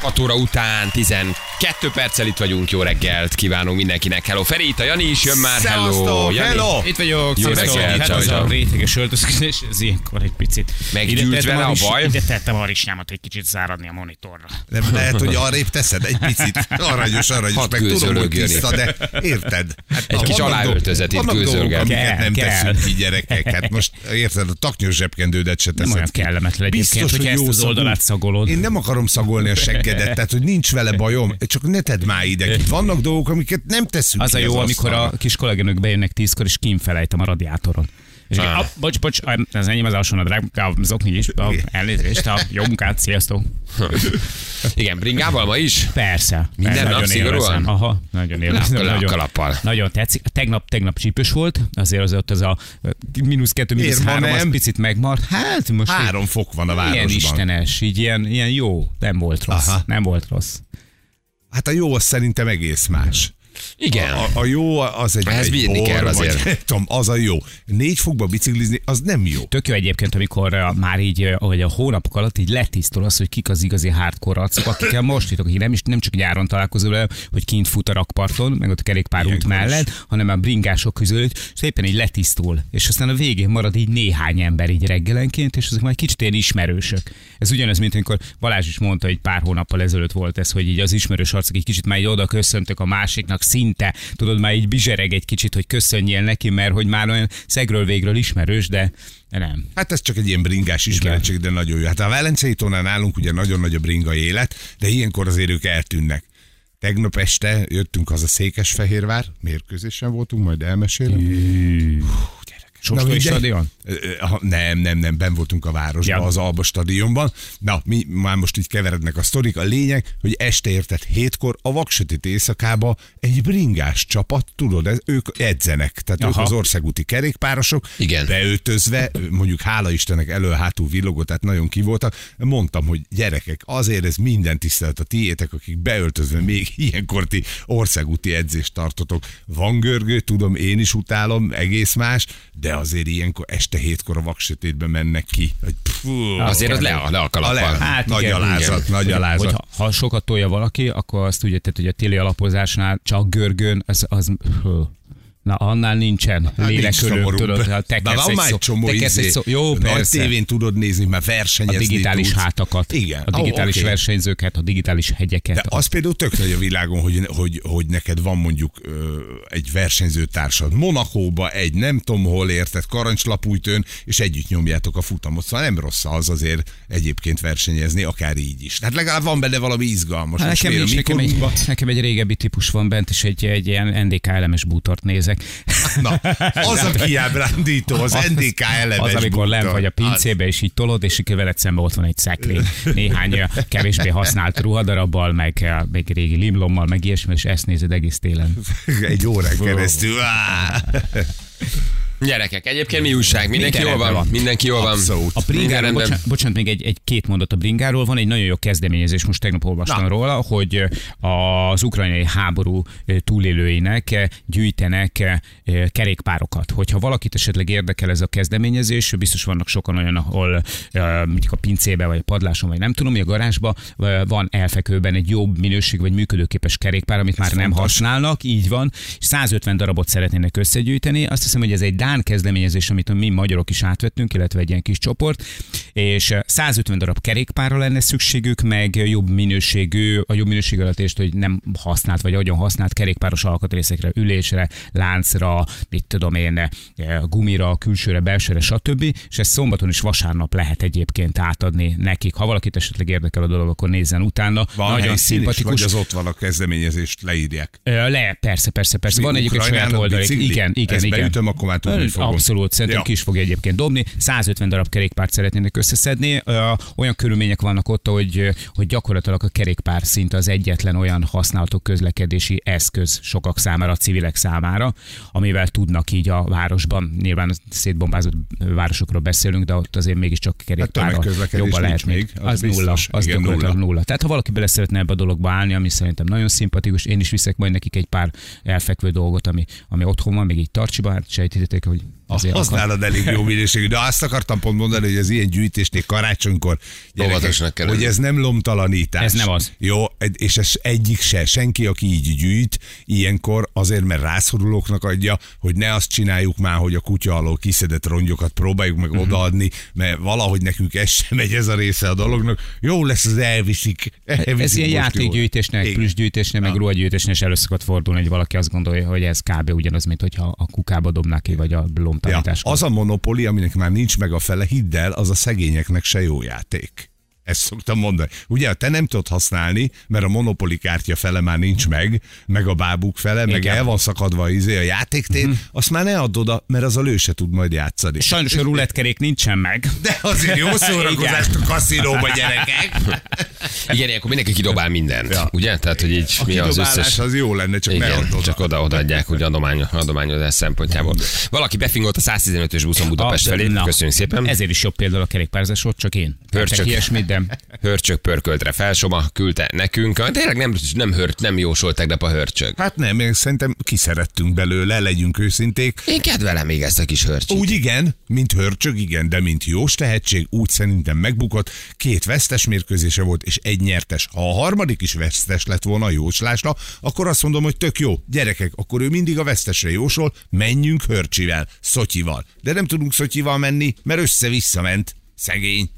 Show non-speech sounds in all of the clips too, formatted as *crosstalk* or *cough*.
6 óra után 12 perccel itt vagyunk. Jó reggelt kívánunk mindenkinek. Hello Feri, itt a Jani is jön már. Hello, Jani. hello. Itt vagyok. Jó reggelt. Hát az a réteges öltözködés, ez ilyenkor egy picit. Meggyűjt vele a baj. Ide tettem a risnyámat egy kicsit záradni a monitorra. Nem lehet, hogy arrébb teszed egy picit. Aranyos, aranyos. Hat meg tudom, hogy tiszta, de érted. Hát, egy kis aláöltözet itt gőzölget. Amiket nem teszünk ki gyerekek. Hát most érted, a taknyos zsebkendődet se teszed. Nem olyan kellemetlen egyébként, hogy ezt az oldalát szagolod. Én nem akarom szagolni a segget *laughs* seggedet, tehát hogy nincs vele bajom, csak ne tedd már ide. Vannak dolgok, amiket nem teszünk Az a jó, az amikor a kis kolléganők bejönnek tízkor, és kinfelejtem a radiátoron. És Ah. ah. bocs, bocs, ez enyém az alsó nadrág, az okni is, a, elnézést, a jó munkát, sziasztok. Igen, bringával ma is? Persze. Minden persze, nap nagyon szigorúan? Aha, nagyon élvezem. A nagyon, kalappal. nagyon tetszik. Tegnap, tegnap csípős volt, azért az ott az a mínusz kettő, mínusz három, az picit megmart. Hát most Három fok van a ilyen városban. istenes, így ilyen, ilyen jó, nem volt rossz. Aha. Nem volt rossz. Hát a jó az szerintem egész más. Igen. A, a jó az egy, Ehhez egy bírni bor, kell azért. Vagy, *laughs* tudom, az a jó. Négy fokba biciklizni, az nem jó. Tök jó egyébként, amikor uh, már így, uh, ahogy a hónapok alatt így letisztul az, hogy kik az igazi hardcore arcok, akikkel most jutok, nem, is, nem csak nyáron találkozol vele, hogy kint fut a rakparton, meg ott a kerékpárút mellett, hanem a bringások közül hogy szépen így letisztul. És aztán a végén marad így néhány ember így reggelenként, és azok már kicsit ilyen ismerősök. Ez ugyanaz, mint amikor Balázs is mondta, hogy pár hónappal ezelőtt volt ez, hogy így az ismerős arcok egy kicsit már így oda köszöntök a másiknak szinte, tudod, már így bizsereg egy kicsit, hogy köszönjél neki, mert hogy már olyan szegről végről ismerős, de nem. Hát ez csak egy ilyen bringás ismerettség, de nagyon jó. Hát a Velencei tónál nálunk ugye nagyon nagy a bringa élet, de ilyenkor azért ők eltűnnek. Tegnap este jöttünk haza Székesfehérvár, mérkőzésen voltunk, majd elmesélem. Sostói stadion? Nem, nem, nem, ben voltunk a városban, Ja. az Alba stadionban. Na, mi már most így keverednek a sztorik. A lényeg, hogy este értett hétkor a vaksötét éjszakába egy bringás csapat, tudod, ez, ők edzenek, tehát Aha. ők az országúti kerékpárosok, Igen. beöltözve, mondjuk hála Istennek elő-hátul villogott, tehát nagyon kivoltak. Mondtam, hogy gyerekek, azért ez minden tisztelet a tiétek, akik beöltözve még *laughs* ilyenkor ti országúti edzést tartotok. Van görgő, tudom, én is utálom, egész más, de azért ilyenkor este hétkor a vaksötétben mennek ki. Hogy Pfú, Azért ott le, le a kalappal. Hát nagy igen, alázat, igen. nagy alázat. Hogy ha, ha sokat tolja valaki, akkor azt ugye, tehát, hogy a téli alapozásnál csak görgön, az, az. Na, annál nincsen Hát nincs lélekölő, szomorúbb. tudod, ha Na, tekersz van egy már egy csomó egy izé, szó, jó, nagy persze. tévén tudod nézni, mert a versenyezni digitális tudsz. hátakat, Igen. a digitális Ó, oké. versenyzőket, a digitális hegyeket. De az például tök nagy a világon, hogy, hogy, hogy neked van mondjuk egy versenyzőtársad Monakóba, egy nem tudom hol érted, karancslapújtőn, és együtt nyomjátok a futamot. Szóval nem rossz az azért egyébként versenyezni, akár így is. Tehát legalább van benne valami izgalmas. Hát nekem, a is, nekem, egy, nekem egy régebbi típus van bent, és egy, egy ilyen NDK elemes bútort nézek. Na, az a kiábrándító, az NDK elemes Az, amikor lent bútor. vagy a pincébe, és így tolod, és így veled szembe ott van egy szekrény. Néhány kevésbé használt ruhadarabbal, meg, ö, meg régi limlommal, meg ilyesmi, és ezt nézed egész télen. Egy órán keresztül. Gyerekek, egyébként mi újság? Mindenki Minden jól van? van. Mindenki jól van? Abszolút. A bringáról, bocsánat, bocsánat, még egy, egy két mondat a bringáról. Van egy nagyon jó kezdeményezés, most tegnap olvastam Na. róla, hogy az ukrajnai háború túlélőinek gyűjtenek kerékpárokat. Hogyha valakit esetleg érdekel ez a kezdeményezés, biztos vannak sokan olyan, ahol eh, mondjuk a pincébe, vagy a padláson, vagy nem tudom, mi a garázsba eh, van elfekvőben egy jobb minőség, vagy működőképes kerékpár, amit már nem fontos. használnak, így van, és 150 darabot szeretnének összegyűjteni. Azt hiszem, hogy ez egy Dán kezdeményezés, amit mi magyarok is átvettünk, illetve egy ilyen kis csoport, és eh, 150 darab kerékpárra lenne szükségük, meg jobb minőségű, a jobb minőség alatt hogy nem használt vagy nagyon használt kerékpáros alkatrészekre, ülésre, láncra, mit tudom én, eh, gumira, külsőre, belsőre, stb. És ezt szombaton és vasárnap lehet egyébként átadni nekik. Ha valakit esetleg érdekel a dolog, akkor nézzen utána. Van Nagyon helyszín is, szimpatikus. Vagy az ott van a kezdeményezést leírják. Le, persze, persze, persze. Van egyébként saját bicikli? Igen, igen, Ezt igen. beütöm, akkor már tudom, dobni fogom. Abszolút, szerintem Ja. ki is fogja egyébként dobni. 150 darab kerékpárt szeretnének összeszedni. Olyan körülmények vannak ott, hogy, hogy gyakorlatilag a kerékpár szinte az egyetlen olyan használható közlekedési eszköz sokak számára, a civilek számára, amivel tudnak így a városban, nyilván szétbombázott városokról beszélünk, de ott azért mégiscsak kerékpárral tömegközlekedés jobban lehet még. még, az Az, nulla, biztos. az Igen, nulla. nulla. Tehát ha valaki bele szeretne ebbe a dologba állni, ami szerintem nagyon szimpatikus, én is viszek majd nekik egy pár elfekvő dolgot, ami, ami otthon van, még így tartsiba, hát sejtétek, hogy azért akar- Használod elég jó minőségű, de azt akartam pont mondani, hogy az ilyen gyűjtésnél karácsonykor kell hogy ez nem lomtalanítás. Ez nem az. Jó, és ez egyik se, senki, aki így gyűjt, ilyenkor azért, mert rászorulóknak adja, hogy ne azt csináljuk már, hogy a kutya alól kiszedett rongyokat próbáljuk meg Mhm. odaadni, mert valahogy nekünk ez sem megy ez a része a dolognak. Jó lesz, az elviszik. elviszik Ez ilyen Igen. plüssgyűjtésnél, meg ruhagyűjtésnél is elő szokott fordulni, hogy valaki azt gondolja, hogy ez kb. ugyanaz, mint hogyha a kukába dobnák ki, vagy a Ja, lomtanítás. az a monopoli, aminek már nincs meg a fele, hidd el, az a szegényeknek se jó játék. Ezt szoktam mondani. Ugye, te nem tudod használni, mert a monopoli kártya fele már nincs meg, meg a bábuk fele, meg Igen. el van szakadva izé a játéktér, azt már ne add oda, mert az a lő se tud majd játszani. Sajnos a rulettkerék nincsen meg. De azért jó *laughs* szórakozást a kaszinóba, gyerekek. Igen, ilyenkor mindenki kidobál mindent. Ja. Ugye? Tehát, hogy így A mi az összes... az jó lenne, csak ne add Igen, oda. csak oda odaadják, hogy adomány, adományozás szempontjából. Valaki befingolt a 115-ös buszon Budapest Ah, felé. na. Köszönjük szépen. Ezért is jobb például a kerékpárzás, ott csak én. Tettek ilyesmit, de Hörcsök pörköltre felsoma, küldte nekünk. Tényleg nem, nem, hört, nem jósolt tegnap a hörcsög. Hát nem, én szerintem kiszerettünk belőle, legyünk őszinték. Én kedvelem még ezt a kis hörcsit. Úgy igen, mint hörcsög, igen, de mint jós tehetség, úgy szerintem megbukott. Két vesztes mérkőzése volt, és egy nyertes. Ha a harmadik is vesztes lett volna a jóslásra, akkor azt mondom, hogy tök jó. Gyerekek, akkor ő mindig a vesztesre jósol, menjünk hörcsivel, szotyival. De nem tudunk szotyival menni, mert össze-vissza ment. Szegény.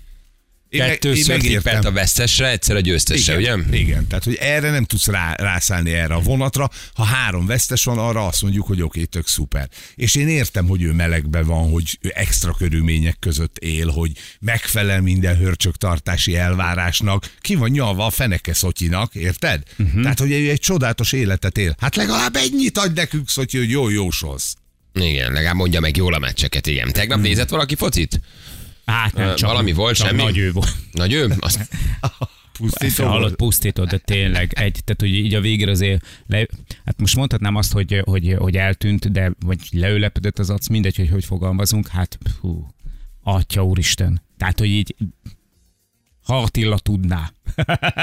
Kettőször megértem. tippelt a vesztesre, egyszer a győztesre, ugye? Igen, igen, tehát hogy erre nem tudsz rá, rászállni erre a vonatra. Ha három vesztes van, arra azt mondjuk, hogy oké, tök szuper. És én értem, hogy ő melegben van, hogy ő extra körülmények között él, hogy megfelel minden hörcsögtartási elvárásnak. Ki van nyalva a feneke Szotyinak, érted? Uh-huh. Tehát, hogy ő egy csodálatos életet él. Hát legalább ennyit adj nekünk, Szotyi, hogy jó jósolsz. Igen, legalább mondja meg jól a meccseket, igen. Tegnap Hmm. nézett valaki focit? Hát nem csak, valami volt, csak semmi? nagy ő volt. Nagy ő? Azt, *laughs* Pusztító Hallott, volt. pusztított, de tényleg egy, tehát hogy így a végére azért, le, hát most mondhatnám azt, hogy, hogy, hogy eltűnt, de vagy leülepedett az arc, mindegy, hogy hogy fogalmazunk, hát hú, atya úristen. Tehát, hogy így ha Attila tudná.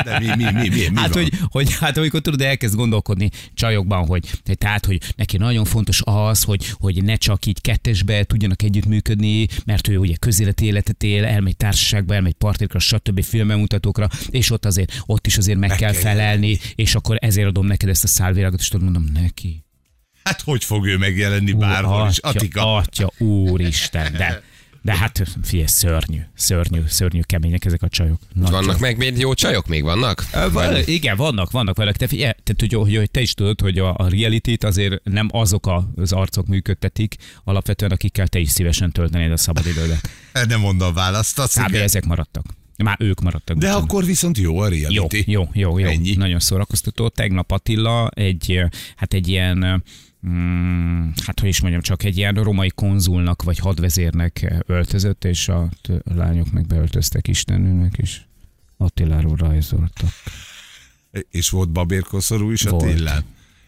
De mi, mi, mi, mi, mi hát, van? hogy, hogy, hát amikor tudod, elkezd gondolkodni csajokban, hogy tehát, hogy neki nagyon fontos az, hogy, hogy ne csak így kettesbe tudjanak együttműködni, mert ő ugye közéleti életet él, elmegy társaságba, elmegy partikra, stb. filmmutatókra, és ott azért, ott is azért meg, Meg kell kell felelni, és akkor ezért adom neked ezt a szálvirágot, és tudod, mondom neki. Hát hogy fog ő megjelenni bárhol is? Attika. atya, úristen, de, de hát figyelj, szörnyű, szörnyű, szörnyű kemények ezek a csajok. Nagy vannak csajok. meg még jó csajok? Még vannak? Ö, val- Igen, vannak, vannak velek. Te, figyelj, tehát, hogy, hogy, hogy te is tudod, hogy a, a reality azért nem azok a- az arcok működtetik, alapvetően akikkel te is szívesen töltenéd a szabadidődet. *laughs* Nem mondom választ. Kb. igen. ezek maradtak. Már ők maradtak. De bocsánat. akkor viszont jó a Jó, reality. jó, jó, jó. Ennyi. Nagyon szórakoztató. Tegnap Attila egy, hát egy ilyen, mm, hát hogy is mondjam, csak egy ilyen romai konzulnak vagy hadvezérnek öltözött, és a lányok meg beöltöztek Istenőnek, és Attiláról rajzoltak. És volt babérkoszorú is a Volt. Tillán.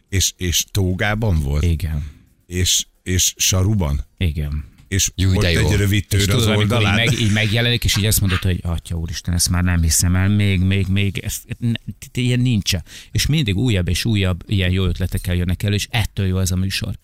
És, és tógában volt? Igen, És, és saruban? igen. És Jó, volt jó. egy rövid És tőr az tudod, amikor így, oldalán? meg, így megjelenik, és így azt mondod, hogy atya úristen, ezt már nem hiszem el, még, még, még, ez, ne, ilyen nincsen. És mindig újabb és újabb ilyen jó ötletekkel jönnek elő, és ettől jó ez a műsor.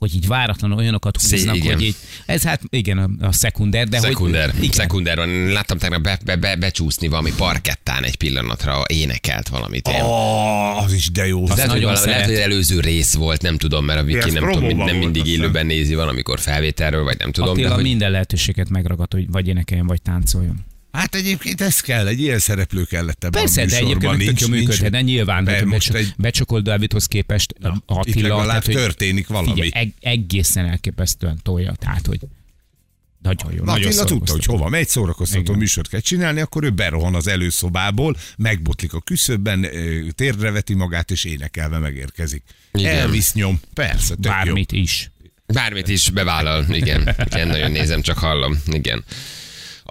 Hogy így váratlanul olyanokat Szé- húznak, igen. hogy így, ez hát igen a, a szekunder, de Szekunder, hogy, igen, szekunder van. Láttam tegnap be, be, be, becsúszni valami parkettán egy pillanatra, énekelt valamit. Oh, az is de jó. Az lehet, hogy valami, lehet, hogy előző rész volt, nem tudom, mert a Viki nem, tudom, nem mindig élőben nézi valamikor felvételről, vagy nem tudom. Attila de hogy... minden lehetőséget megragad, hogy vagy énekeljen, vagy táncoljon. Hát egyébként ez kell, egy ilyen szereplő kellett ebben Persze, a de egyébként nincs, tök jó működhet, de nyilván, de most egy, becsakolt Dávidhoz képest Na, Attila, itt legalább tehát, hogy történik valami. Figyelj, eg- egészen elképesztően tolja, tehát, hogy nagyon jó. Na, nagyon Attila tudta, hogy hova megy, szórakoztató Igen. műsort kell csinálni, akkor ő berohan az előszobából, megbotlik a küszöbben, térdre veti magát, és énekelve megérkezik. Igen. Elvisz nyom. Persze, tök jó. Bármit is. Bármit is bevállal, igen. igen. nagyon nézem, csak hallom. Igen.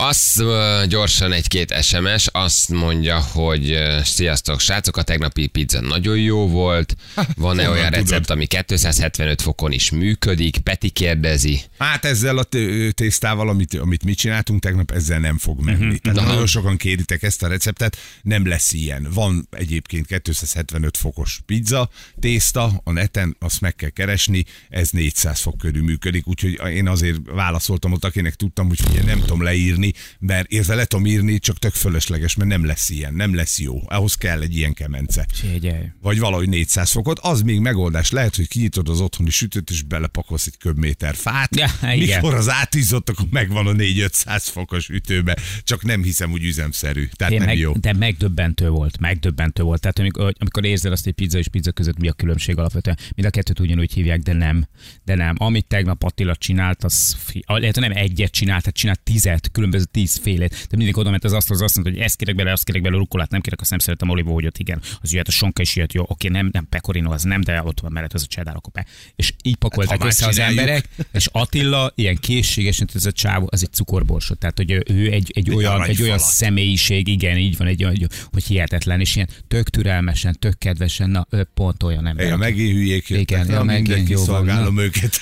Azt gyorsan egy-két SMS, azt mondja, hogy sziasztok srácok, a tegnapi pizza nagyon jó volt. *laughs* Van-e olyan tudod? recept, ami 275 fokon is működik? Peti kérdezi. Hát ezzel a tésztával, amit, amit mi csináltunk tegnap, ezzel nem fog menni. Uh-huh. Tehát Aha. nagyon sokan kéritek ezt a receptet, nem lesz ilyen. Van egyébként 275 fokos pizza, tészta a neten, azt meg kell keresni, ez 400 fok körül működik, úgyhogy én azért válaszoltam ott, akinek tudtam, hogy ugye nem tudom leírni, mert érte le tudom írni, csak tök fölösleges, mert nem lesz ilyen, nem lesz jó. Ahhoz kell egy ilyen kemence Figyelj. vagy valahogy 400 fokot, az még megoldás. Lehet, hogy kinyitod az otthoni sütőt, és belepakolsz egy köbméter fát. Ja, igen. Mikor az átizzott, akkor megvan a 4-500 fokos ütőbe. Csak nem hiszem, hogy üzemszerű. Tehát Én nem meg, jó. De megdöbbentő volt, megdöbbentő volt. Tehát amikor, amikor érzed azt, hogy pizza és pizza között mi a különbség alapvetően, mind a kettőt ugyanúgy hívják, de nem. De nem. Amit tegnap Attila csinált, az lehet, nem egyet csinált, tehát csinált tizet, különböző tízfélét. De mindig oda ment az asztalhoz, azt mondta, hogy ezt kérek bele, azt kérek bele, rukolát nem kérek, azt nem szeretem olivóhagyot, igen. Az jöhet a sonka is jött, jó, oké, nem, nem pecorino, az nem, de ott van mellett az a cheddar, akkor be. És így pakolták Hát, össze az emberek, és Attila ilyen készségesen, ez a csávó, az egy cukorborsot. Tehát, hogy ő- egy, egy, olyan, egy olyan aranyfalat. személyiség, igen, így van, egy olyan, hogy hihetetlen, és ilyen tök türelmesen, tök kedvesen, na, ő pont olyan ember. Ja, megint hülyék Igen, ja, megint jó van, szolgálom őket.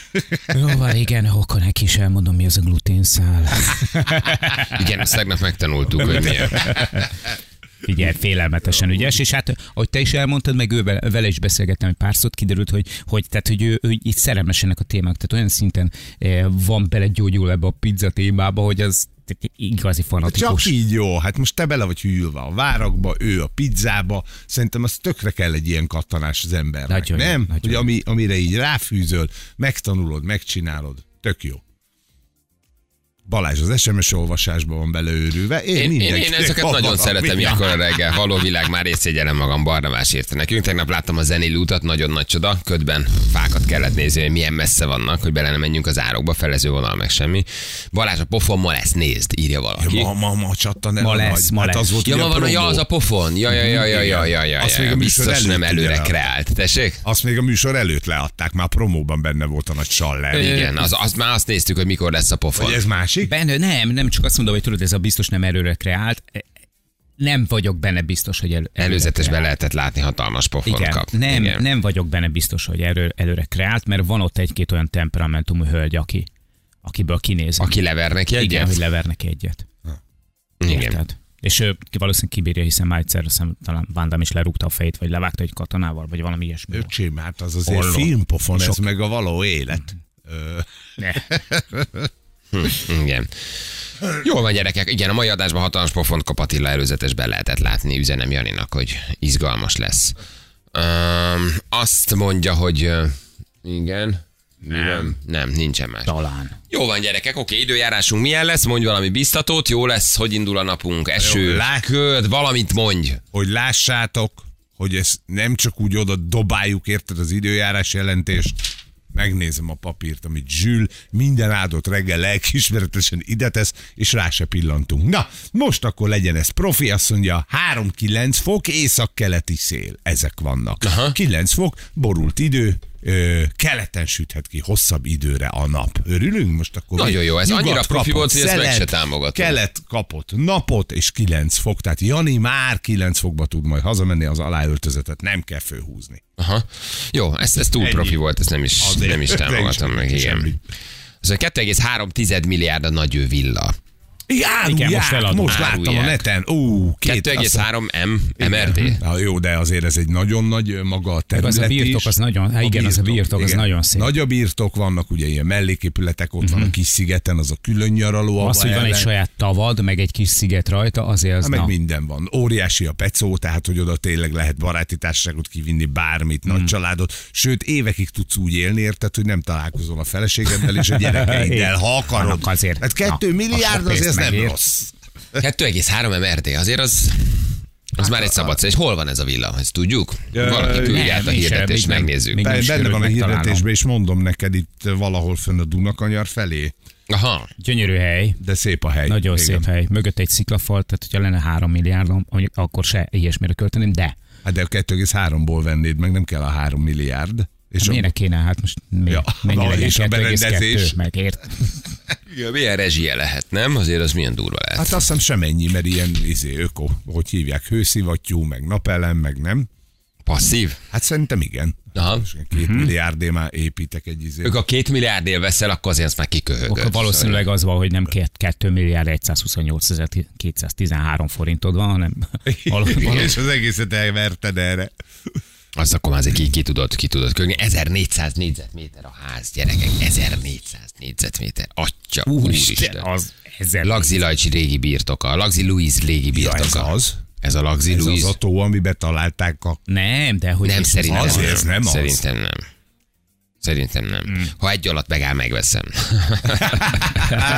Jó van, igen, akkor neki is elmondom, mi az a gluténszál. *laughs* Igen, ezt tegnap megtanultuk, hogy miért. Figyelj, félelmetesen ügyes, és hát, ahogy te is elmondtad, meg ő vele is beszélgettem egy pár szót, kiderült, hogy, hogy, tehát, hogy ő, ő így szerelmes ennek a témának, tehát olyan szinten eh, van belegyógyul ebbe a pizza témába, hogy az igazi Csak fanatikus. így jó, hát most te bele vagy hűlve a várakba, ő a pizzába, szerintem az tökre kell egy ilyen kattanás az embernek, Nagyon jó, nem? nagyon hogy ami, amire így ráfűzöl, megtanulod, megcsinálod, tök jó. Balázs az SMS olvasásban van beleőrülve. Én, Én, én, én ezeket van nagyon szeretem ilyenkor a reggel. Való világ, már részegyelem magam, Barnabás írta nekünk. Tegnap láttam a zenélő utat, nagyon nagy csoda. Ködben fákat kellett nézni, hogy milyen messze vannak, hogy bele nem menjünk az árokba, felező vonal meg semmi. Balázs, a pofon ma lesz, nézd, írja valaki. Ma, ma, ma csattan el Ma a lesz, nagy. ma hát lesz. az volt Ja, ma a van, hogy ja, az a pofon. Ja, ja, ja, ja, ja, ja, ja, Azt még ja. a Biztos nem előre kreált. Tessék? Azt még a műsor előtt leadták, már a promóban benne volt a nagy saller. Igen, az, az, már azt néztük, hogy mikor lesz a pofon. Ez másik? Benne, nem, nem csak azt mondom, hogy tudod, ez a biztos nem erőre kreált. Nem vagyok benne biztos, hogy el, előre Előzetesben kreált. lehetett látni hatalmas pofon Igen, kap. nem, Igen. nem vagyok benne biztos, hogy erő, előre kreált, mert van ott egy-két olyan temperamentumú hölgy, aki, akiből kinéz. Aki lever neki Igen, egyet? hogy lever neki egyet. Igen. Érted? És ő valószínűleg kibírja, hiszen már egyszer hiszem, talán Van Damme is lerúgta a fejét, vagy levágta egy katonával, vagy valami ilyesmi. Öcsém, hát az azért Holló. filmpofon, ez Sok. meg a való élet. Ö, Ne. *laughs* Igen. Jó van, gyerekek. Igen, a mai adásban hatalmas pofont kap Attila előzetesben lehetett látni. Üzenem Janinak, hogy izgalmas lesz. Um, azt mondja, hogy uh, igen. Nem. Nem, nincsen más. Talán. Jó van, gyerekek, oké, időjárásunk milyen lesz? Mondj valami biztatót, jó lesz, hogy indul a napunk, eső, Jó, köd, valamit mondj. hogy lássátok, hogy ezt nem csak úgy oda dobáljuk, érted az időjárás jelentést, megnézem a papírt, amit Zsül minden áldott reggel lelkiismeretesen ide tesz, és rá se pillantunk. Na, most akkor legyen ez profi, azt mondja, 3-9 fok, észak-keleti szél. Ezek vannak. Aha. 9 fok, borult idő, ö, keleten süthet ki hosszabb időre a nap. Örülünk most akkor? Nagyon jó, ez annyira profi kapott volt, hogy ezt meg szelet, se támogatom. Kelet kapott napot, és 9 fok. Tehát Jani már 9 fokba tud majd hazamenni, az aláöltözetet nem kell főhúzni. Aha. Jó, ez, ez túl Ennyi. profi volt, ezt nem is, Azért. nem is *laughs* támogatom meg, igen. Semmi. A 2,3 milliárd a nagy villa. Igen, árulják, Igen, most most, eladom. most láttam a Árulják. neten. Ó, két, azt hiszem- 2,3 M, MRT. Na, jó, de azért ez egy nagyon nagy maga a terület az a birtok, is. az nagyon- hát igen, az a birtok, az nagyon szép. Nagy a birtok, vannak ugye ilyen melléképületek, ott van a kis szigeten, az a külön nyaraló. Az, hogy van egy saját tavad, meg egy kis sziget rajta, azért az Hát meg na. minden van. Óriási a pecó, tehát hogy oda tényleg lehet baráti társaságot kivinni, bármit, Hmm. nagy családot. Sőt, évekig tudsz úgy élni, érted, hogy nem találkozol a feleségeddel és a gyerekeiddel, ha *laughs* akarod. Annak azért- Hát kettő milliárd azért ez pénzt nem megér. rossz. 2,3 MRT, azért az... Az már egy szabad. És hol van ez a villa? Ezt tudjuk? Valaki küldje nem, át a hirdetést, még nem. megnézzük. Még nem Benne van a hirdetésben, és mondom neked itt valahol fönn a Dunakanyar felé, Aha. Gyönyörű hely. de szép a hely. Nagyon Igen. szép hely. Mögött egy sziklafal, tehát hogyha lenne három milliárdom, mondjuk akkor se ilyesmire költeném, de Hát de a 2,3-ból vennéd meg, nem kell a 3 milliárd. És a, Miért kéne? Hát most mi, Ja, mennyi na, legyen? és a 2,2? berendezés? Meg ért. *laughs* Ja, milyen rezsie lehet, nem? Azért az milyen durva lehet. hát azt hiszem semennyi, mert ilyen izé, öko, hogy hívják, hőszivattyú, meg napelem, meg nem. Passzív? Hát szerintem igen. Aha. És két milliárdé már építek egy izé. Ők a két milliárdért veszel, akkor azért azt már kiköhögöd. Akkor valószínűleg az van, hogy nem 2 milliárd 128 ezer 213 forintod van, hanem val- Igen, val- és az egészet elverted erre. Azt akkor már azért ki, ki tudod, ki tudod kögni. 1400 négyzetméter a ház, gyerekek. 1400 négyzetméter. Atya, úristen. Az ezer. Lagzi Lajcsi régi birtoka. Lagzi Louise régi birtoka. ez az. Ez a Lagzi Ez az a tó, amiben találták a... Nem, de hogy Nem, szerintem azért nem. ez nem az. Szerintem nem. Szerintem nem. Hmm. Ha egy alatt megáll, megveszem.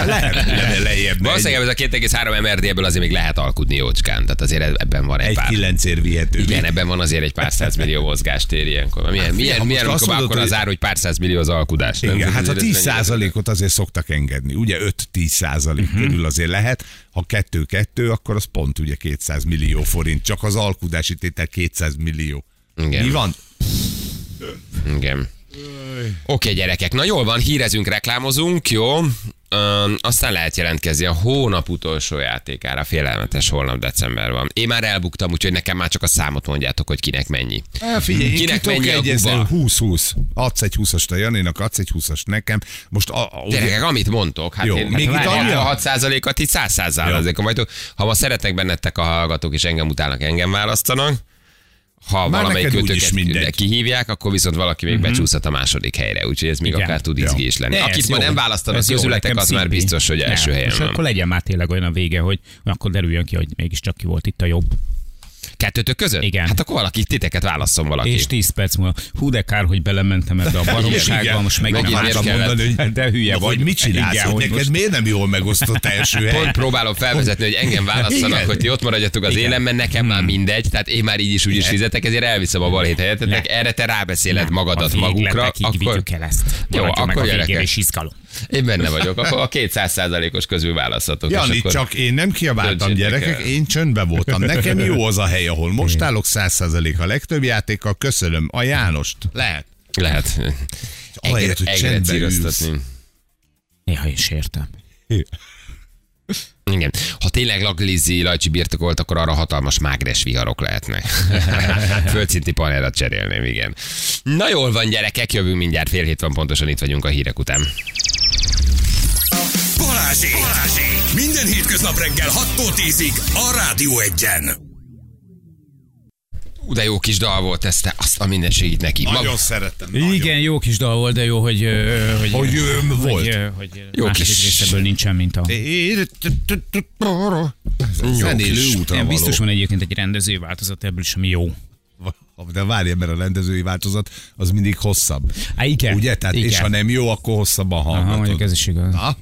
Lehet, le, *laughs* lejjebb Valószínűleg ez a 2,3 MRD-ből azért még lehet alkudni jócskán. Tehát azért ebben van egy, egy pár. kilencér vihető. Igen, ebben van azért egy pár százmillió mozgástér ilyenkor. Milyen, milyen, ha milyen azt amikor mondod, akkor az ár, hogy pár százmillió az alkudás. nem? Igen, hát a Azért ez 10 mennyire- százalékot azért szoktak engedni. Ugye 5-10 százalék Mhm. körül azért lehet. Ha 2-2, akkor az pont ugye 200 millió forint. Csak az alkudási tétel 200 millió. Igen. Mi van? Igen. Oké, gyerekek, na jól van, hírezünk, reklámozunk, jó? Öm, aztán lehet jelentkezni a hónap utolsó játékára, félelmetes holnap december van. Én már elbuktam, úgyhogy nekem már csak a számot mondjátok, hogy kinek mennyi. Á, figyelj, Kinek mennyi a guba? 20-20. Adsz egy 20-ast a Janinak, adsz egy 20-ast nekem. Most a, a, ugye, Gyerekek, amit mondtok, hát Jó, én még itt hát annyi? a 6 százalékat itt 100 százalékon vagytok. Ha ma szeretnek bennetek a hallgatók, és engem utálnak, engem választanak, ha Már valamelyik kötőket kihívják, akkor viszont valaki még becsúszhat a második helyre, úgyhogy ez még Igen. akár tud is lenni. Ne, Akit ez ma jó. nem választanak közületek, az már biztos, hogy első helyen És akkor legyen már tényleg olyan a vége, hogy akkor derüljön ki, hogy mégiscsak ki volt itt a jobb. Kettőtök között? Igen. Hát akkor valaki, titeket válasszon valaki. És 10 perc múlva, hú de kár, hogy belementem ebbe a *laughs* baromságba, most Megint nem akartam mondani, hogy de hülye Na, vagy. hogy mit csinálsz, Igen, hogy neked most- miért nem jól megosztott első hely? Pont próbálom felvezetni, hogy engem válasszanak, Igen. hogy ti ott maradjatok az élen, mert nekem már mindegy, tehát én már így is úgy is fizetek, ezért elviszem a balhét helyettetek, Ne. erre te rábeszéled magadat magukra, akkor el ezt. Jó, meg akkor gyerekek. is izgalom. én benne *laughs* vagyok, akkor a 200 százalékos közül választhatok. és Jani, csak én nem kiabáltam gyerekek, én csöndben voltam. Nekem jó az a hely, ahol most állok, 100% a legtöbb játékkal. Köszönöm. A Jánost. Lehet. Lehet. Ahelyett, hogy csendben ülsz. Néha is értem. Igen. Ha tényleg Laglizi Lajcsi birtokolt, akkor arra hatalmas mágnes viharok lehetnek. *laughs* Földszinti panelra cserélném, igen. Na jól van, gyerekek, jövünk mindjárt, fél hét van pontosan, itt vagyunk a hírek után. Balázsék! Balázsék! Minden hétköznap reggel 6-tól 10-ig a Rádió 1 de jó kis dal volt ez, te azt a minden segít neki. Nagyon Mag- szeretem. Igen, jó kis dal volt, de jó, hogy... Hogy, Hogy, ö, volt. Hogy, hogy Jó második kis- részeből nincsen, mint a... Zenélő útra biztos van egyébként egy rendező változat ebből is, ami jó. De várj, mert a rendezői változat az mindig hosszabb. Á, igen. Ugye? Tehát, igen. és ha nem jó, akkor hosszabban Aha, mondjuk hallgatod. ez is igaz. Na,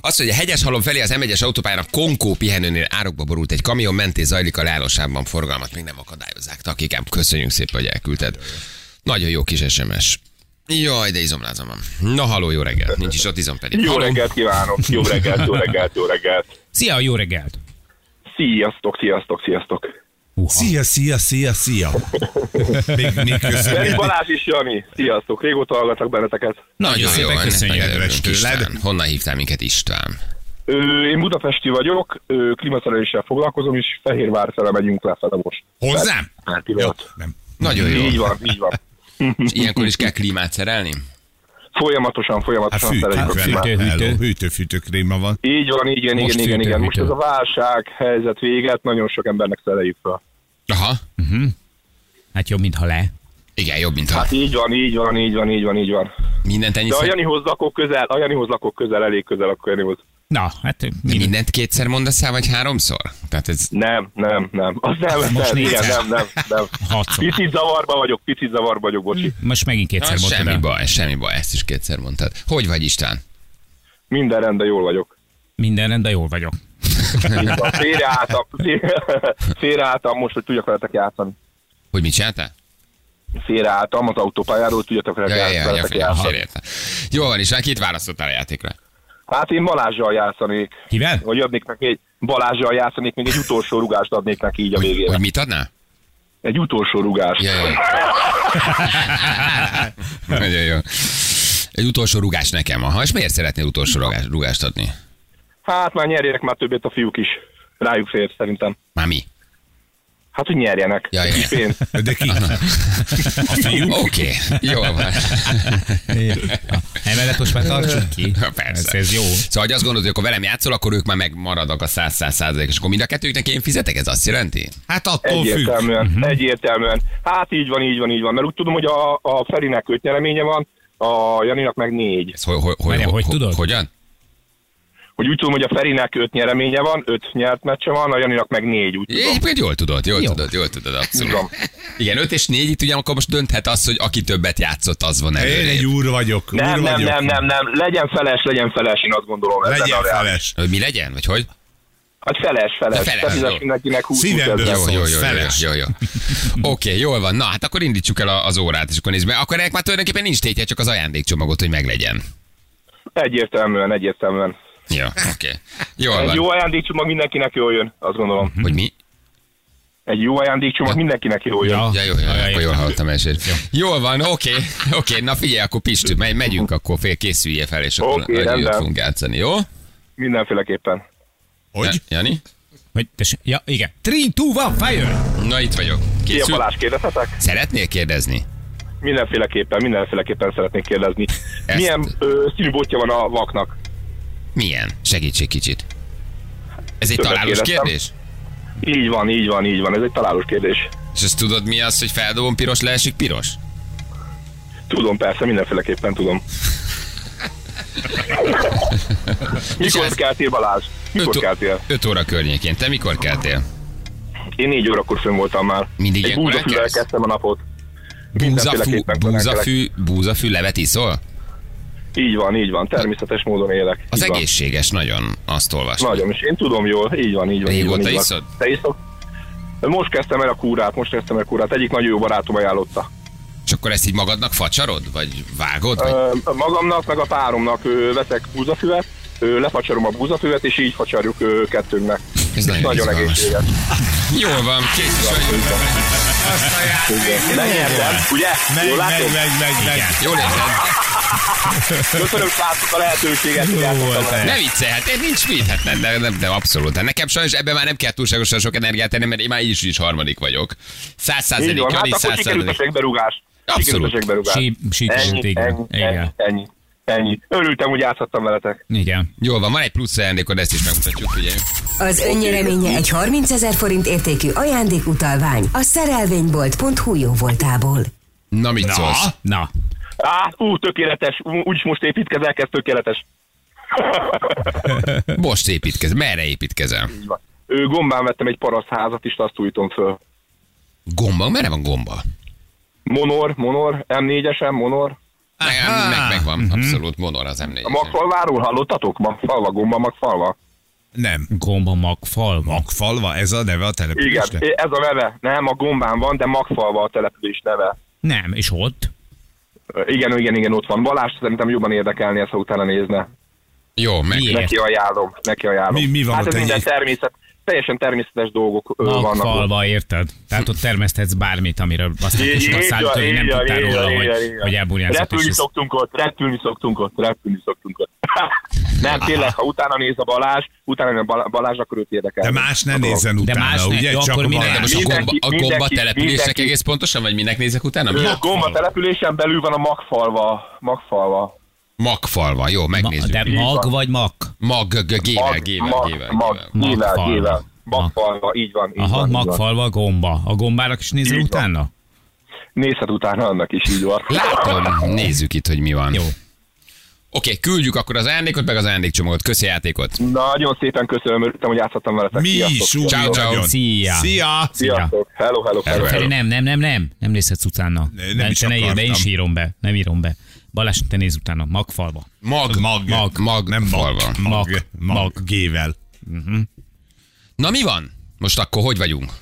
Azt, hogy a hegyes halom felé az M1-es autópályán a Konkó pihenőnél árokba borult egy kamion, menté zajlik a leállósában forgalmat, még nem akadályozzák. Takikám, köszönjük szépen, hogy elküldted. Nagyon jó kis SMS. Jaj, de izomlázom van. Na, haló, jó reggel. Nincs is ott izom pedig. Jó Haló. reggelt kívánok, jó reggelt, jó reggelt, jó reggelt. Szia, jó reggelt! Sziasztok, sziasztok, sziasztok. Uha. szia, szia, szia, szia. *laughs* Még, még köszönjük. Balázs is, Jani. Sziasztok, régóta hallgatok benneteket. Nagyon szépen jó, köszönjük. Kedves tőled. Honnan hívtál minket István? Ö, én budapesti vagyok, klímaszereléssel foglalkozom, és Fehérvár fele megyünk lefele most. Hozzám? Hát, Jó, pillanat. nem. Nagyon jó. Így van, így van. És ilyenkor is kell klímát szerelni? Folyamatosan, Hát folyamatosan a fűtő. klímát. hűtő. Hello, hűtő-fűtő kréma van. Így van, igen, Most igen, igen, igen. Most hűtő. ez a válság helyzet véget, nagyon sok embernek szereljük fel. Aha. Hát jobb, mintha le. Igen, jobb, mint ha Hát így van, így van, így van, így van, így van. mindent ennyi De a Janihoz lakok közel, a Janihoz lakok közel, elég közel akkor Janihoz. Na, hát mind, mindent kétszer mondasz el, vagy háromszor? Tehát ez... Nem, nem, nem. Az nem, Most nem, igen, nem, nem, nem. hatszor. Picit zavarba vagyok, picit zavarba vagyok, bocsi. Most megint kétszer Na, mondtad semmi el. baj, semmi baj, ezt is kétszer mondtad. Hogy vagy István? Minden rendben, jól vagyok. Minden rendben, jól vagyok. Félreálltam, félreálltam most, hogy tudjak veletek játszani. Hogy mit csináltál? Félreálltam az autópályáról, tudjatok Ja, ja, ja, ja, ja. Jó van, István, kit választottál a játékra? Hát én Balázsjal játszanék, Kivel? vagy adnék neki egy Balázsjal játszanék, még egy utolsó rugást adnék neki így a Hogy, végére. hogy mit adnál? Egy utolsó rugást. Ja, ja. Nagyon jó. Egy utolsó rugás nekem. Aha, és miért szeretnél utolsó rugás, rugást adni? Hát már nyerjenek már többet a fiúk is. Rájuk fér szerintem. Már mi? Hát, hogy nyerjenek. Ja, Kis ja, ja. pénz. De ki? A fiú? Oké, jó van. Emellett most már tartsunk ki. Ha, Persze. Ez, ez jó. Szóval, hogy azt gondolod, hogy akkor velem játszol, akkor ők már megmaradnak a 100-100 százalék, és akkor mind a kettőknek én fizetek, ez azt jelenti? Hát attól függ. Egyértelműen, Mhm. uh-huh. egyértelműen. Hát így van, így van, így van. Mert úgy tudom, hogy a, a Ferinek öt nyereménye van, a Janinak meg négy. Ez hogy, hogy, hogy, Várjál, hogy hogy, tudod? Hogyan? Hogy úgy tudom, hogy a Ferinek öt nyereménye van, öt nyert meccse van, a Janinak meg négy, úgy tudom. Egyébként jól tudod, jól Jó. tudod, jól tudod, abszolút. Tudom. Igen, 5 és 4 itt ugye akkor most dönthet az, hogy aki többet játszott, az van Én egy előrébb. úr vagyok. Úr Nem, nem, vagyok. nem, nem, nem. Legyen feles, legyen feles, én azt gondolom. Legyen feles. Hogy mi legyen, vagy hogy? Hát feles, feles. De feles, jó. Mindenkinek 20 Szívemből. Jó, jó, jó, jó, feles. jó, jó. Oké, okay, jól van. Na, hát akkor indítsuk el az órát, és akkor nézzük meg. Akkor ennek már tulajdonképpen nincs tétje, csak az ajándékcsomagot, hogy meglegyen. Egyértelműen, egyértelműen. Jó, oké. Okay. Jól Egy van. jó ajándékcsomag mindenkinek jól jön, azt gondolom. Hogy mi? Egy jó ajándékcsomag mindenkinek jól jön. Ja. Ja, jó, jó, Ja, akkor jól hallottam elsőt. Jól van, oké, oké, na figyelj, akkor Pistő, megy, megyünk, akkor fél készüljél fel, és akkor Oké, nagyon jót rendben. fogunk játszani, jó? Mindenféleképpen. Hogy? Ja- Jani? Hogy, tessék, ja, igen. 3, 2, 1, fire! Na, itt vagyok. Készül? Balázs, kérdezhetek? Szeretnél kérdezni? Mindenféleképpen, mindenféleképpen szeretnék kérdezni. Ezt- Milyen ö, színű botja van a vaknak? Milyen? Segítség kicsit. Ez egy Többet találós kérdeztem. kérdés? Így van, így van, így van. Ez egy találós kérdés. És ezt tudod mi az, hogy feldobom piros, leesik piros? Tudom, persze, mindenféleképpen tudom. *laughs* Mikor keltél, Balázs? Mikor Öt, keltél? 5 óra környékén. Te mikor keltél? Én négy órakor fönn voltam már. Mindig Egy kezdtem a napot. Búzafű, búzafű, búzafű levet iszol? Így van, így van. Természetes módon élek. Az így van. egészséges, nagyon azt olvasom. Nagyon, és én tudom jól. Így van, így van. így Régóta van, így van. iszod? Te iszod? Most kezdtem el a kúrát, most kezdtem el a kúrát. Egyik nagyon jó barátom ajánlotta. És akkor ezt így magadnak facsarod? Vagy vágod? Vagy... Ö, magamnak, meg a páromnak ö, veszek búzafüvet, ö, lefacsarom a búzafüvet, és így facsarjuk ö, kettőnknek. Ez nagyon nagyon egészséges. Jól van, kész is vagyunk. Lenyertem, ugye? Meg, Jól meg, meg, meg, meg. Jól érzed? Köszönöm srácok a lehetőséget. Ne viccelj, hát én nincs mit, hát nem, nem, nem, nem, abszolút. Hát nekem sajnos ebben már nem kell túlságosan sok energiát tenni, mert én már így is, is harmadik vagyok. Száz százalék, hát Jani, akkor száz százalék. segberugás. Abszolút. Sikerült a segberugás. Sí, sikerült, Ennyi, ennyi, ennyi, ennyi, ennyi. Örültem, hogy játszhattam veletek. Igen. Jól van, van egy plusz ajándékod, ezt is megmutatjuk, figyelj. Az önnyereménye egy 30 ezer forint értékű ajándékutalvány a szerelvénybolt.hu jó voltából. Na, mit Na, szólsz? Na, Á, ú, tökéletes. Úgyis most építkezel, ez tökéletes. *laughs* Most építkez, merre építkezel? Van. Ő gombán vettem egy parasztházat is, azt újítom föl. Gomba? Merre van gomba? Monor, Monor, M4-esen, Monor. Meg, meg, megvan, abszolút, monor az m A Magfalváról hallottatok? Magfalva, Gomba, Magfalva. Nem. gomba magfal. Magfalva, ez a neve a Igen, településnek? ez a neve. Nem, a Gombán van, de Magfalva a település neve. Nem, és ott? Igen, igen, igen, ott van. Balázs szerintem jobban érdekelni ezt, ha utána nézne. Jó, meg. Miért? Neki ajánlom, neki ajánlom. Mi- mi van hát ott ez minden egy- természet, teljesen természetes dolgok ö, vannak. ott. Magfalva, érted? Tehát ott termeszthetsz bármit, később azt állítod, van, hogy nem tudtál róla, hogy, hogy elburjánzott. Repülni szoktunk ott, repülni szoktunk ott, repülni szoktunk ott. Nem, tényleg, ha utána néz a Balázs, utána a Bal- Balázs, akkor őt érdekel. De más ne nézzen De utána, más ne- ugye? jó, Csak akkor De most a gomba, a gomba mindenki- településnek mindenki- egész pontosan, vagy minek nézek utána? Mi? A Gomba településen belül van a Magfalva. Magfalva. Magfalva, jó, Ma, megnézzük. de mag vagy mag? Mag, gével, gével, mag, gével, mag, gével. gével, Magfalva. így van. Így Aha, van, magfalva, gomba. A gombának is nézel utána? Nézhet utána annak is, így van. Látom, nézzük itt, hogy mi van. Jó. Oké, küldjük akkor az ajándékot, meg az ajándékcsomagot. Köszi a játékot. Nagyon szépen köszönöm, örültem, hogy játszottam veletek. Mi is. Ciao, ciao. Szia. Szia! Sziasztok. Hello, hello, hello. Hello. Nem, nem, nem, nem. Nem nézhetsz utána. Ne- nem is te ne, ír, de én is írom be. Nem írom be. Balázs, te nézz utána. Magfalva. Mag, Mag, mag, mag, nem falva. mag, Mag, mag, mag. G-vel. Na mi van? Most akkor hogy vagyunk?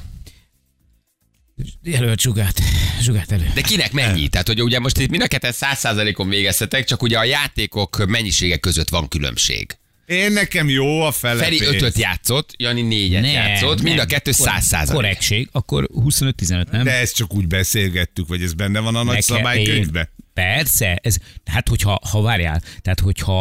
Jelölt zsugát. Zsugát elő. De kinek mennyi? Tehát, hogy ugye most itt mind a ketten 100%-on végeztetek, csak ugye a játékok mennyisége között van különbség. Én nekem jó a fele Feri ötöt játszott, Jani négyet Nem, játszott, mind nem. a kettő száz százalék. Korrektség, akkor 25-15, nem? De ezt csak úgy beszélgettük, vagy ez benne van a nagy Neke- szabálykönyvben? én- Persze, ez, hát hogyha, ha várjál, tehát hogyha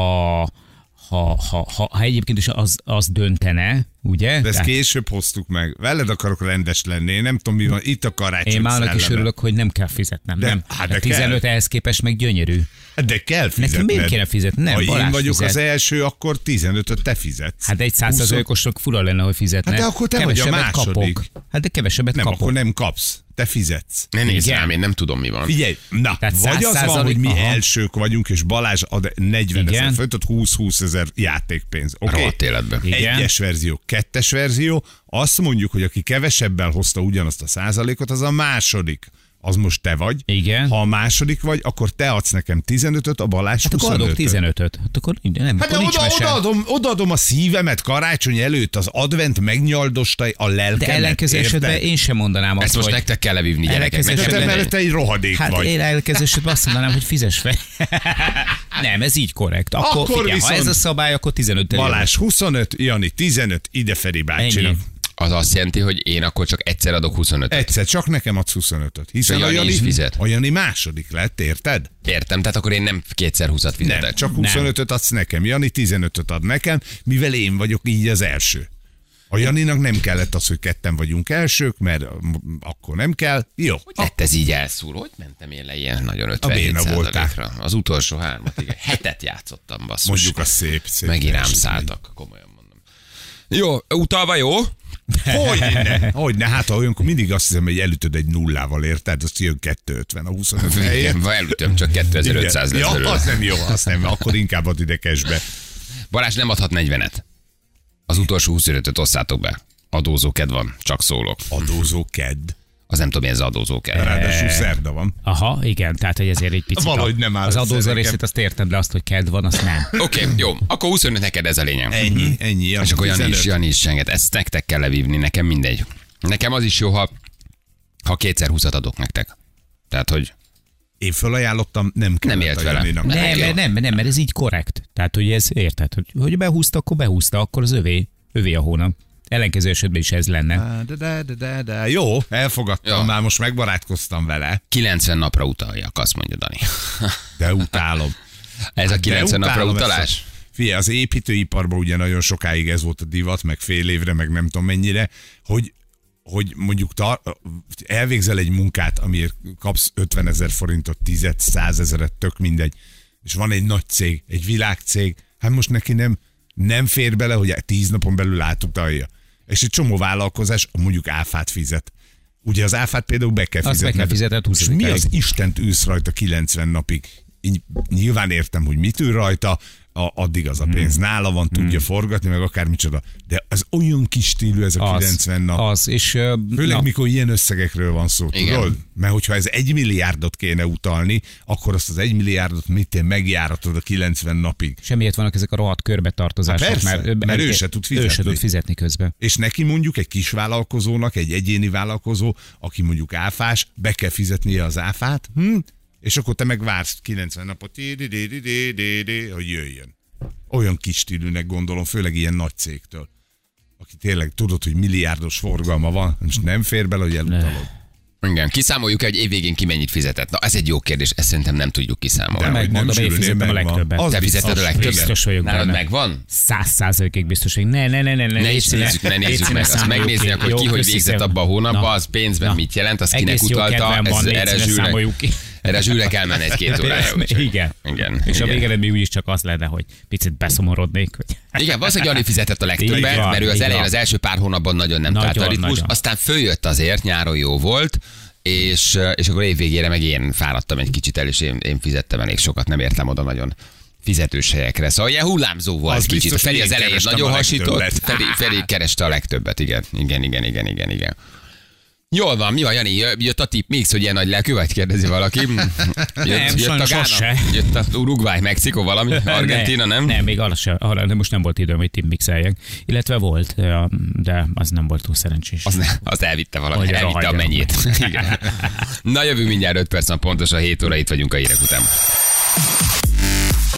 ha, ha, ha, ha egyébként is az, az döntene, ugye? De ezt Tehát később hoztuk meg. Veled akarok rendes lenni. Én nem tudom, mi van. Itt a karácsony én már annak is örülök, hogy nem kell fizetnem. De- nem. hát de 15 kell. ehhez képest meg gyönyörű. De kell fizetned. miért kéne fizetni? Nem, ha én Balázs vagyok fizet. az első, akkor 15-öt te fizetsz. Hát egy százszerzalékosnak fura lenne, hogy fizetne. Hát de akkor te vagy a Kevesebbet második. Kapok. Hát de kevesebbet nem, kapok. akkor nem kapsz. Te fizetsz. Ne nézz rám, én nem tudom, mi van. Figyelj, na, Tehát vagy az van, hogy mi aha. elsők vagyunk, és Balázs ad 40 ezer földet, 20-20 ezer játékpénz. Oké? Rohadt életben. Egyes verzió, kettes verzió. Azt mondjuk, hogy aki kevesebbel hozta ugyanazt a százalékot, az a második. Az most te vagy. Igen. Ha a második vagy, akkor te adsz nekem 15-öt, a Balázs Hát akkor adok 25 15-öt. Hát akkor nem, Hát de akkor nincs oda, mese. odaadom, odaadom a szívemet karácsony előtt, az advent megnyaldosta a lelkemet. De ellenkező esetben én sem mondanám azt, Ezt most hogy... nektek kell levívni, gyerekek. Te esetben- nem- mellett egy rohadék Hát vagy. én ellenkező esetben azt mondanám, hogy fizes fel. *laughs* nem, ez így korrekt. Akkor, Akkor figyelj, ha viszont- ez a szabály, akkor 15 -tel Balázs 25, Jani 15, ide Feri bácsinak. Ennyi. Az azt jelenti, hogy én akkor csak egyszer adok 25 Egyszer csak nekem adsz 25-öt. Hiszen a Jani, is fizet. a Jani második lett, érted? Értem, tehát akkor én nem kétszer 20 fizetek. Nem, csak 25-öt adsz nekem. Jani 15-öt ad nekem, mivel én vagyok így az első. A Janinak nem kellett az, hogy ketten vagyunk elsők, mert akkor nem kell. Jó. Hogy lett ez így elszúr? Hogy mentem én le ilyen nagyon 57 béna voltál. Az utolsó hármat, igen. Hetet játszottam, basszus. Mondjuk a szép, szép. Megint rám szálltak, komolyan mondom. Jó, utalva jó? Hogyne, hogyne, hát ha olyankor mindig azt hiszem, hogy elütöd egy nullával, érted? Azt jön 250 a 25 helyet. Igen, vagy elütöm, csak 2500 lesz Ja, az nem jó, az nem, akkor inkább ad ide cashbe. Balázs nem adhat 40-et. Az utolsó 25-öt osszátok be. Adózó ked van, csak szólok. Adózó kedd. Az nem tudom, ez az adózó ked. Ráadásul szerda van. Aha, igen, tehát hogy ezért egy picit. Valahogy nem áll Az adózó részét azt értem, de azt, hogy kedd van, azt nem. *laughs* Oké, okay, jó. Akkor 25 neked ez a lényeg. Ennyi, ennyi. És akkor Jani is, 15. Jani is senget. Ezt nektek kell levívni, nekem mindegy. Nekem az is jó, ha, ha kétszer 20 adok nektek. Tehát, hogy Én felajánlottam, nem kellett élt a vele. Nem. Nem, nem, nem, mert ez így korrekt. Tehát, hogy ez érted, hogy, hogy behúzta, akkor behúzta, akkor az övé, övé a hónap. Ellenkező esetben is ez lenne. De, de, de, de, de. Jó, elfogadtam, Jó. már most megbarátkoztam vele, 90 napra utaljak, azt mondja Dani. *laughs* de utálom. Ez a De 90 napra utálom ezt utalás? A... Figyelj, az építőiparban ugye nagyon sokáig ez volt a divat, meg fél évre, meg nem tudom mennyire, hogy hogy mondjuk tar- elvégzel egy munkát, amiért kapsz 50 ezer forintot, 10 100 ezeret, tök mindegy, és van egy nagy cég, egy világcég, hát most neki nem, nem fér bele, hogy 10 napon belül átutalja. És egy csomó vállalkozás mondjuk áfát fizet. Ugye az áfát például be kell Azt be fizetned. kell fizetned És 20 mi az Istent űrsz rajta 90 napig? Így nyilván értem, hogy mit ül rajta, a, addig az a Hmm. pénz nála van, tudja forgatni, meg akármicsoda. De az olyan kis stílű ez a Az, 90 nap. az, és ö, Főleg na, mikor ilyen összegekről van szó, Igen. tudod? Mert hogyha ez egy milliárdot kéne utalni, akkor azt az egy milliárdot mit te megjáratod a 90 napig. semmiért vannak ezek a rohadt körbetartozások. Hát persze, mert, mert ő se tud Ő se fizetni. tud fizetni közben. És neki mondjuk egy kis vállalkozónak, egy egyéni vállalkozó, aki mondjuk áfás, be kell fizetnie az áfát, hm? És akkor te meg vársz 90 napot, hogy jöjjön. Olyan kis stílűnek gondolom, főleg ilyen nagy cégtől. Aki tényleg tudod, hogy milliárdos forgalma van, és nem fér bele, hogy elutalod. Igen, kiszámoljuk el, hogy évvégén ki mennyit fizetett. Na, ez egy jó kérdés, ezt szerintem nem tudjuk kiszámolni. De Megmondom, én fizettem a legtöbbet. Az Te fizetted a legtöbbet? Biztos vagyok Nálad benne. megvan? Száz százalékig biztos, hogy ne, ne, ne, ne, ne. Ne is nézzük, ne nézzük meg. Azt megnézni, akkor ki hogy végzett abban a hónapban, Na. az pénzben mit jelent, az kinek Egész jó utalta, kedvem van, ez, erre zsűrnek, erre zsűrnek kell menni egy-két *laughs* órája. Igen. Igen. És a igen. végeredmény úgyis csak az lenne, hogy picit beszomorodnék. Hogy... Igen, valószínűleg Jani fizetett a legtöbbet, van, mert ő az elején van. az első pár hónapban nagyon nem Nagyon, tárta a ritmus, nagyon. aztán följött azért, nyáron jó volt, és, és akkor évvégére meg én fáradtam egy kicsit el, és én, én fizettem elég sokat, nem értem oda nagyon fizetős helyekre. Szóval ilyen hullámzó volt Az kicsit. Feri az én elején nagyon a hasított. Feri, Feri kereste a legtöbbet, igen. Igen, igen, igen, igen, igen. Jól van, mi van, Jani? Jö- Jött a tip mix, hogy ilyen nagy lelkű vagy, kérdezi valaki. *laughs* Jött, Nem, jött a Gána, se. jött a Uruguay, Mexikó, valami, *laughs* Argentina, nem? Nem, még arra, se, arra de most nem volt időm, hogy tippmixeljek. Illetve volt, de az nem volt túl szerencsés. Az, ne, az elvitte valami, Hogy elvitte a mennyit. *laughs* Na jövő mindjárt 5 perc, pontosan 7 óra itt vagyunk a hírek után.